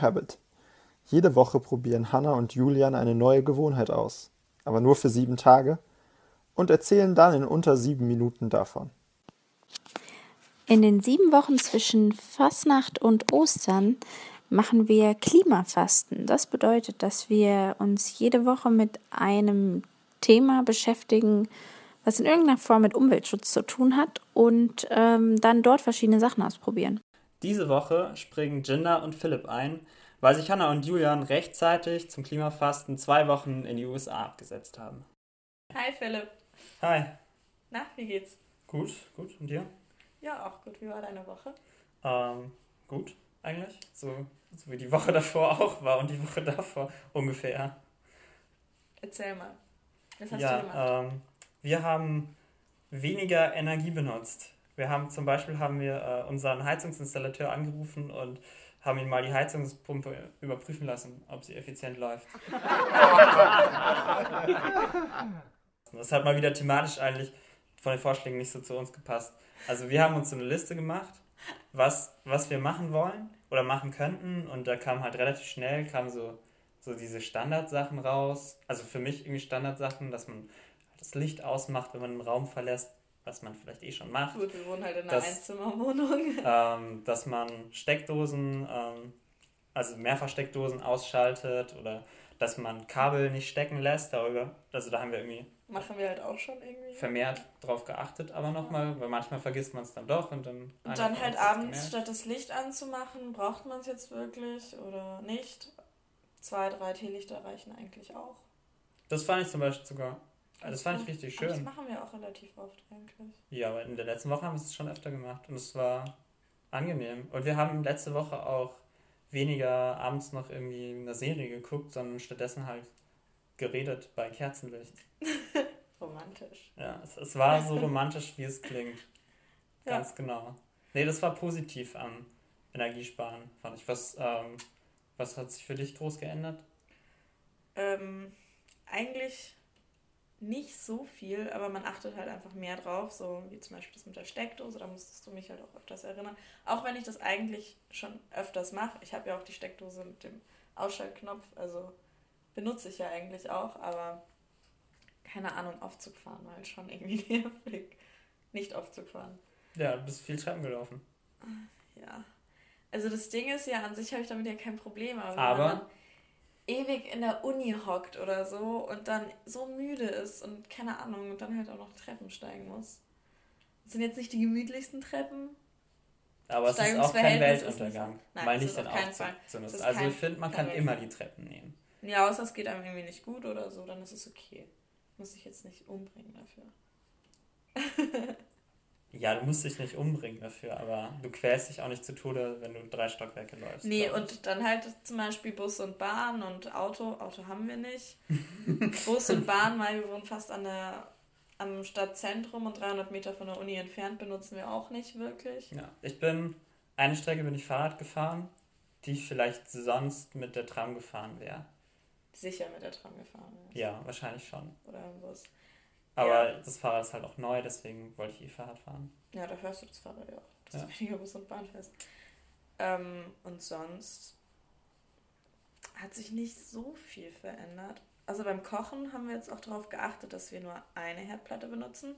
Habit. Jede Woche probieren Hannah und Julian eine neue Gewohnheit aus, aber nur für sieben Tage und erzählen dann in unter sieben Minuten davon. In den sieben Wochen zwischen Fasnacht und Ostern machen wir Klimafasten. Das bedeutet, dass wir uns jede Woche mit einem Thema beschäftigen, was in irgendeiner Form mit Umweltschutz zu tun hat und ähm, dann dort verschiedene Sachen ausprobieren. Diese Woche springen Jinder und Philipp ein, weil sich Hannah und Julian rechtzeitig zum Klimafasten zwei Wochen in die USA abgesetzt haben. Hi Philipp. Hi. Na, wie geht's? Gut, gut. Und dir? Ja, auch gut. Wie war deine Woche? Ähm, gut, eigentlich. So, so wie die Woche davor auch war und die Woche davor ungefähr. Erzähl mal. Was hast ja, du gemacht? Ähm, wir haben weniger Energie benutzt. Wir haben zum Beispiel haben wir äh, unseren Heizungsinstallateur angerufen und haben ihn mal die Heizungspumpe überprüfen lassen, ob sie effizient läuft. das hat mal wieder thematisch eigentlich von den Vorschlägen nicht so zu uns gepasst. Also wir haben uns so eine Liste gemacht, was, was wir machen wollen oder machen könnten und da kam halt relativ schnell, kam so, so diese Standardsachen raus. Also für mich irgendwie Standardsachen, dass man das Licht ausmacht, wenn man einen Raum verlässt, was man vielleicht eh schon macht. Gut, wir wohnen halt in einer dass, Einzimmerwohnung. Ähm, dass man Steckdosen, ähm, also Mehrfachsteckdosen ausschaltet oder dass man Kabel nicht stecken lässt. Darüber, also da haben wir irgendwie Machen wir halt auch schon irgendwie. Vermehrt drauf geachtet, aber nochmal, weil manchmal vergisst man es dann doch und dann. Und dann halt abends, statt das Licht anzumachen, braucht man es jetzt wirklich oder nicht? Zwei, drei Teelichter reichen eigentlich auch. Das fand ich zum Beispiel sogar also das fand ich richtig schön. das machen wir auch relativ oft eigentlich. Ja, aber in der letzten Woche haben wir es schon öfter gemacht und es war angenehm. Und wir haben letzte Woche auch weniger abends noch irgendwie eine Serie geguckt, sondern stattdessen halt geredet bei Kerzenlicht. romantisch. Ja, es, es war so romantisch, wie es klingt. Ganz ja. genau. Nee, das war positiv am Energiesparen, fand ich. Was, ähm, was hat sich für dich groß geändert? Ähm, eigentlich nicht so viel, aber man achtet halt einfach mehr drauf, so wie zum Beispiel das mit der Steckdose, da musstest du mich halt auch öfters erinnern. Auch wenn ich das eigentlich schon öfters mache. Ich habe ja auch die Steckdose mit dem Ausschaltknopf, also benutze ich ja eigentlich auch, aber keine Ahnung, Aufzug fahren war halt schon irgendwie nervig. Nicht Aufzug fahren. Ja, du bist viel Treppen gelaufen. Ja. Also das Ding ist ja, an sich habe ich damit ja kein Problem, aber, aber ewig in der Uni hockt oder so und dann so müde ist und keine Ahnung und dann halt auch noch Treppen steigen muss. Das sind jetzt nicht die gemütlichsten Treppen. Aber es ist auch kein Weltuntergang. Nein, Mal nicht den Aufzug Also ich finde, man kann immer die Treppen nehmen. Ja, außer es geht einem irgendwie nicht gut oder so, dann ist es okay. Muss ich jetzt nicht umbringen dafür. Ja, du musst dich nicht umbringen dafür, aber du quälst dich auch nicht zu Tode, wenn du drei Stockwerke läufst. Nee, und dann halt zum Beispiel Bus und Bahn und Auto. Auto haben wir nicht. Bus und Bahn, weil wir wohnen fast an der, am Stadtzentrum und 300 Meter von der Uni entfernt, benutzen wir auch nicht wirklich. Ja, ich bin, eine Strecke bin ich Fahrrad gefahren, die ich vielleicht sonst mit der Tram gefahren wäre. Sicher mit der Tram gefahren wäre. Ja, wahrscheinlich schon. Oder im Bus. Aber ja. das Fahrrad ist halt auch neu, deswegen wollte ich E-Fahrrad fahren. Ja, da fährst du das Fahrrad ja auch, dass ja. weniger Bus und Bahn fährst. Ähm, und sonst hat sich nicht so viel verändert. Also beim Kochen haben wir jetzt auch darauf geachtet, dass wir nur eine Herdplatte benutzen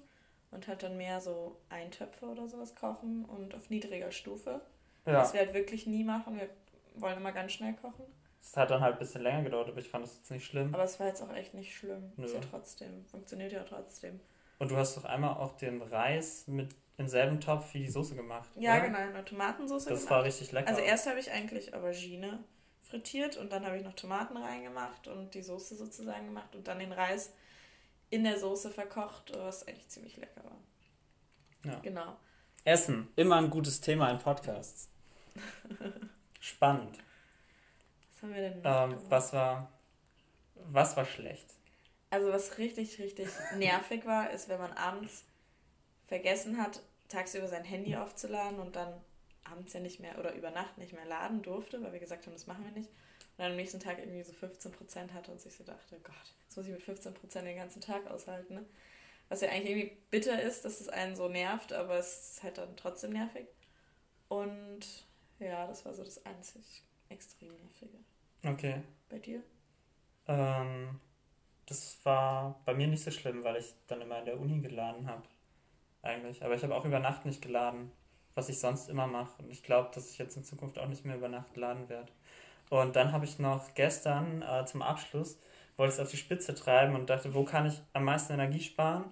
und halt dann mehr so Eintöpfe oder sowas kochen und auf niedriger Stufe. Ja. Was wir halt wirklich nie machen. Wir wollen immer ganz schnell kochen. Es hat dann halt ein bisschen länger gedauert, aber ich fand das jetzt nicht schlimm. Aber es war jetzt auch echt nicht schlimm. Nö. Ist ja trotzdem, funktioniert ja trotzdem. Und du hast doch einmal auch den Reis mit im selben Topf wie die Soße gemacht. Ja, oder? genau, eine Tomatensauce Das gemacht. war richtig lecker. Also erst habe ich eigentlich Aubergine frittiert und dann habe ich noch Tomaten reingemacht und die Soße sozusagen gemacht und dann den Reis in der Soße verkocht, was eigentlich ziemlich lecker war. Ja. Genau. Essen, immer ein gutes Thema in Podcasts. Spannend haben wir denn ähm, was war was war schlecht? Also was richtig, richtig nervig war, ist, wenn man abends vergessen hat, tagsüber sein Handy aufzuladen und dann abends ja nicht mehr oder über Nacht nicht mehr laden durfte, weil wir gesagt haben, das machen wir nicht. Und dann am nächsten Tag irgendwie so 15% hatte und sich so dachte, Gott, jetzt muss ich mit 15% den ganzen Tag aushalten. Ne? Was ja eigentlich irgendwie bitter ist, dass es einen so nervt, aber es ist halt dann trotzdem nervig. Und ja, das war so das einzig extrem nerviger. Okay. Bei dir? Ähm, das war bei mir nicht so schlimm, weil ich dann immer in der Uni geladen habe. Eigentlich. Aber ich habe auch über Nacht nicht geladen, was ich sonst immer mache. Und ich glaube, dass ich jetzt in Zukunft auch nicht mehr über Nacht laden werde. Und dann habe ich noch gestern äh, zum Abschluss, wollte es auf die Spitze treiben und dachte, wo kann ich am meisten Energie sparen?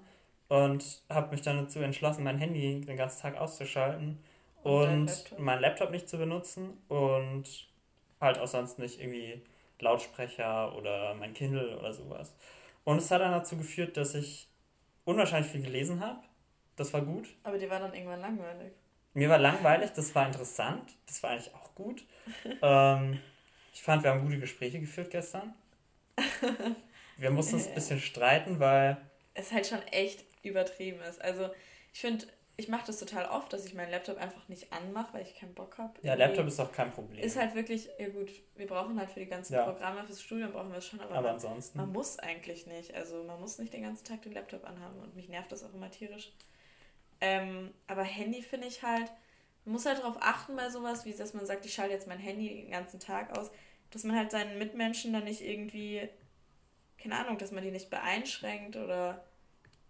Und habe mich dann dazu entschlossen, mein Handy den ganzen Tag auszuschalten Und und Laptop? meinen Laptop nicht zu benutzen und halt auch sonst nicht irgendwie Lautsprecher oder mein Kindle oder sowas. Und es hat dann dazu geführt, dass ich unwahrscheinlich viel gelesen habe. Das war gut. Aber dir war dann irgendwann langweilig. Mir war langweilig, das war interessant, das war eigentlich auch gut. ähm, ich fand, wir haben gute Gespräche geführt gestern. Wir mussten uns ein bisschen streiten, weil Es halt schon echt übertrieben ist. Also ich finde, ich mache das total oft, dass ich meinen Laptop einfach nicht anmache, weil ich keinen Bock habe. ja, Laptop ist auch kein Problem. Ist halt wirklich, ja gut, wir brauchen halt für die ganzen Ja. Programme, fürs Studium brauchen wir es schon, aber, aber man, ansonsten. man muss eigentlich nicht. Also man muss nicht den ganzen Tag den Laptop anhaben und mich nervt das auch immer tierisch. Ähm, aber Handy finde ich halt, man muss halt darauf achten bei sowas, wie dass man sagt, ich schalte jetzt mein Handy den ganzen Tag aus, dass man halt seinen Mitmenschen dann nicht irgendwie, keine Ahnung, dass man die nicht beeinschränkt oder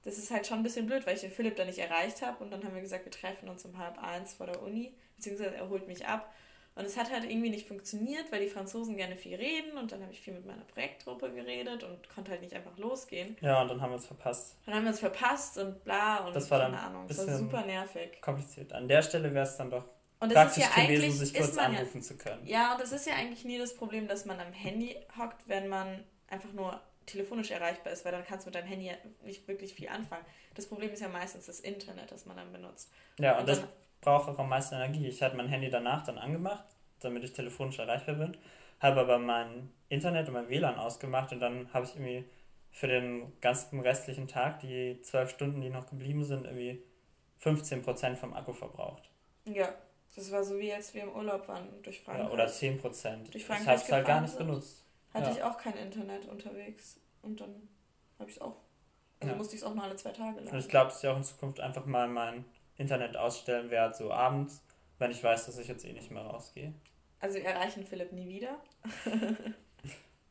das ist halt schon ein bisschen blöd, weil ich den Philipp da nicht erreicht habe und dann haben wir gesagt, wir treffen uns um halb eins vor der Uni, beziehungsweise er holt mich ab. Und es hat halt irgendwie nicht funktioniert, weil die Franzosen gerne viel reden und dann habe ich viel mit meiner Projektgruppe geredet und konnte halt nicht einfach losgehen. Ja, und dann haben wir uns verpasst. Dann haben wir uns verpasst und bla und Das war dann keine Ahnung. Das war super nervig. Kompliziert. An der Stelle wäre es dann doch Und das ist praktisch ja gewesen, eigentlich, sich kurz ist man ja, anrufen zu können. ja, und das ist ja eigentlich nie das Problem, dass man am Handy hockt, wenn man einfach nur telefonisch erreichbar ist, weil dann kannst du mit deinem Handy ja nicht wirklich viel anfangen. Das Problem ist ja meistens das Internet, das man dann benutzt. Ja, und, Und das braucht auch am meisten Energie. Ich hatte mein Handy danach dann angemacht, damit ich telefonisch erreichbar bin, habe aber mein Internet und mein WLAN ausgemacht und dann habe ich irgendwie für den ganzen restlichen Tag, die zwölf Stunden, die noch geblieben sind, irgendwie 15% vom Akku verbraucht. Ja, das war so wie als wir im Urlaub waren durch Frankreich. Ja, oder 10%. Durch ich habe es halt gar nicht sind. benutzt. Hatte Ja. ich auch kein Internet unterwegs und dann habe ich es auch. Also Ja. musste ich es auch nur alle zwei Tage Und laden. ich glaube, dass ich auch in Zukunft einfach mal mein Internet ausstellen werde, so abends, wenn ich weiß, dass ich jetzt eh nicht mehr rausgehe. Also wir erreichen Philipp nie wieder.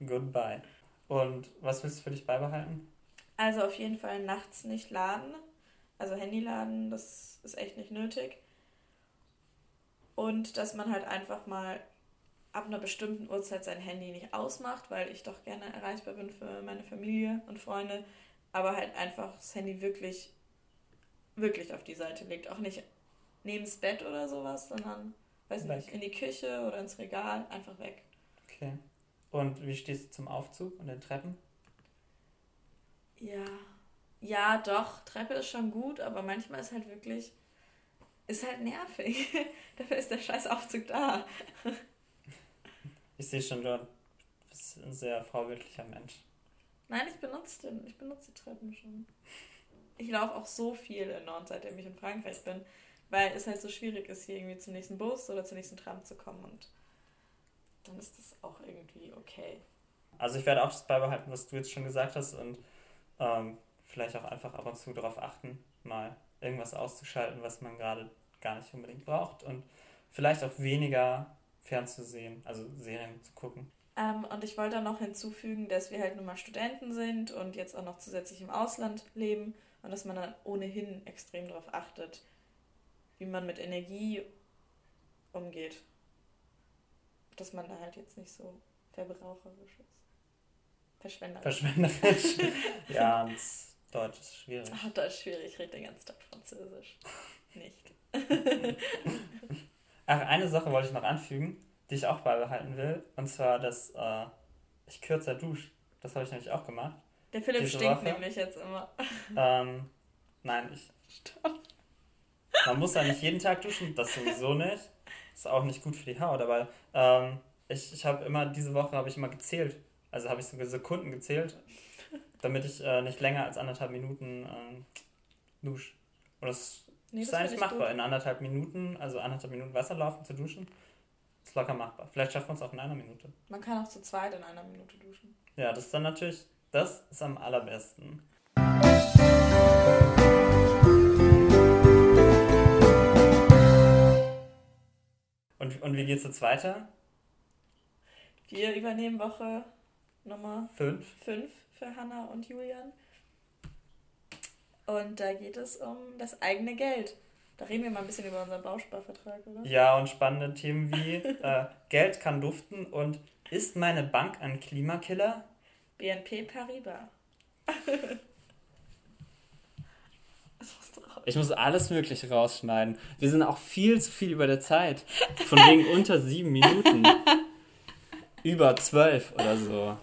Goodbye. Und was willst du für dich beibehalten? Also auf jeden Fall nachts nicht laden. Also Handy laden, das ist echt nicht nötig. Und dass man halt einfach mal ab einer bestimmten Uhrzeit sein Handy nicht ausmacht, weil ich doch gerne erreichbar bin für meine Familie und Freunde. Aber halt einfach das Handy wirklich, wirklich auf die Seite legt. Auch nicht neben das Bett oder sowas, sondern, weiß Weg. nicht, in die Küche oder ins Regal, einfach weg. Okay. Und wie stehst du zum Aufzug und den Treppen? Ja, ja, doch. Treppe ist schon gut, aber manchmal ist halt wirklich, ist halt nervig. Dafür ist der scheiß Aufzug da. Ich sehe schon, du bist ein sehr vorbildlicher Mensch. Nein, ich benutze den, ich benutze die Treppen schon. Ich laufe auch so viel in Nord, seitdem ich in Frankreich bin, weil es halt so schwierig ist, hier irgendwie zum nächsten Bus oder zur nächsten Tram zu kommen und dann ist das auch irgendwie okay. Also ich werde auch das beibehalten, was du jetzt schon gesagt hast und ähm, vielleicht auch einfach ab und zu darauf achten, mal irgendwas auszuschalten, was man gerade gar nicht unbedingt braucht und vielleicht auch weniger fernzusehen, also Serien zu gucken. Ähm, und ich wollte dann noch hinzufügen, dass wir halt nun mal Studenten sind und jetzt auch noch zusätzlich im Ausland leben und dass man dann ohnehin extrem darauf achtet, wie man mit Energie umgeht. Dass man da halt jetzt nicht so verbraucherisch ist. Verschwenderisch. Verschwenderisch. ja, und Deutsch ist schwierig. Ach, Deutsch schwierig, ich rede den ganzen Tag Französisch. Nicht. Ach, eine Sache wollte ich noch anfügen, die ich auch beibehalten will, und zwar, dass äh, ich kürzer dusche. Das habe ich nämlich auch gemacht. Der Philipp Diese stinkt Woche? nämlich jetzt immer. Ähm, nein, ich. Man muss ja nicht jeden Tag duschen, das sowieso nicht. Ist auch nicht gut für die Haut, aber ähm, ich, ich habe immer, diese Woche habe ich immer gezählt. Also habe ich sogar Sekunden gezählt, damit ich äh, nicht länger als anderthalb Minuten ähm, dusche. Und das Nee, ist das eigentlich finde ich machbar. gut. In anderthalb Minuten, also anderthalb Minuten Wasser laufen zu duschen, ist locker machbar. Vielleicht schaffen wir es auch in einer Minute. Man kann auch zu zweit in einer Minute duschen. Ja, das ist dann natürlich, das ist am allerbesten. Und, und wie geht's jetzt weiter? Wir übernehmen Woche Nummer Fünf. 5 für Hanna und Julian. Und da geht es um das eigene Geld. Da reden wir mal ein bisschen über unseren Bausparvertrag, oder? Ja, und spannende Themen wie äh, Geld kann duften und ist meine Bank ein Klimakiller? BNP Paribas. Ich muss alles Mögliche rausschneiden. Wir sind auch viel zu viel über der Zeit. Von wegen unter sieben Minuten. Über zwölf oder so.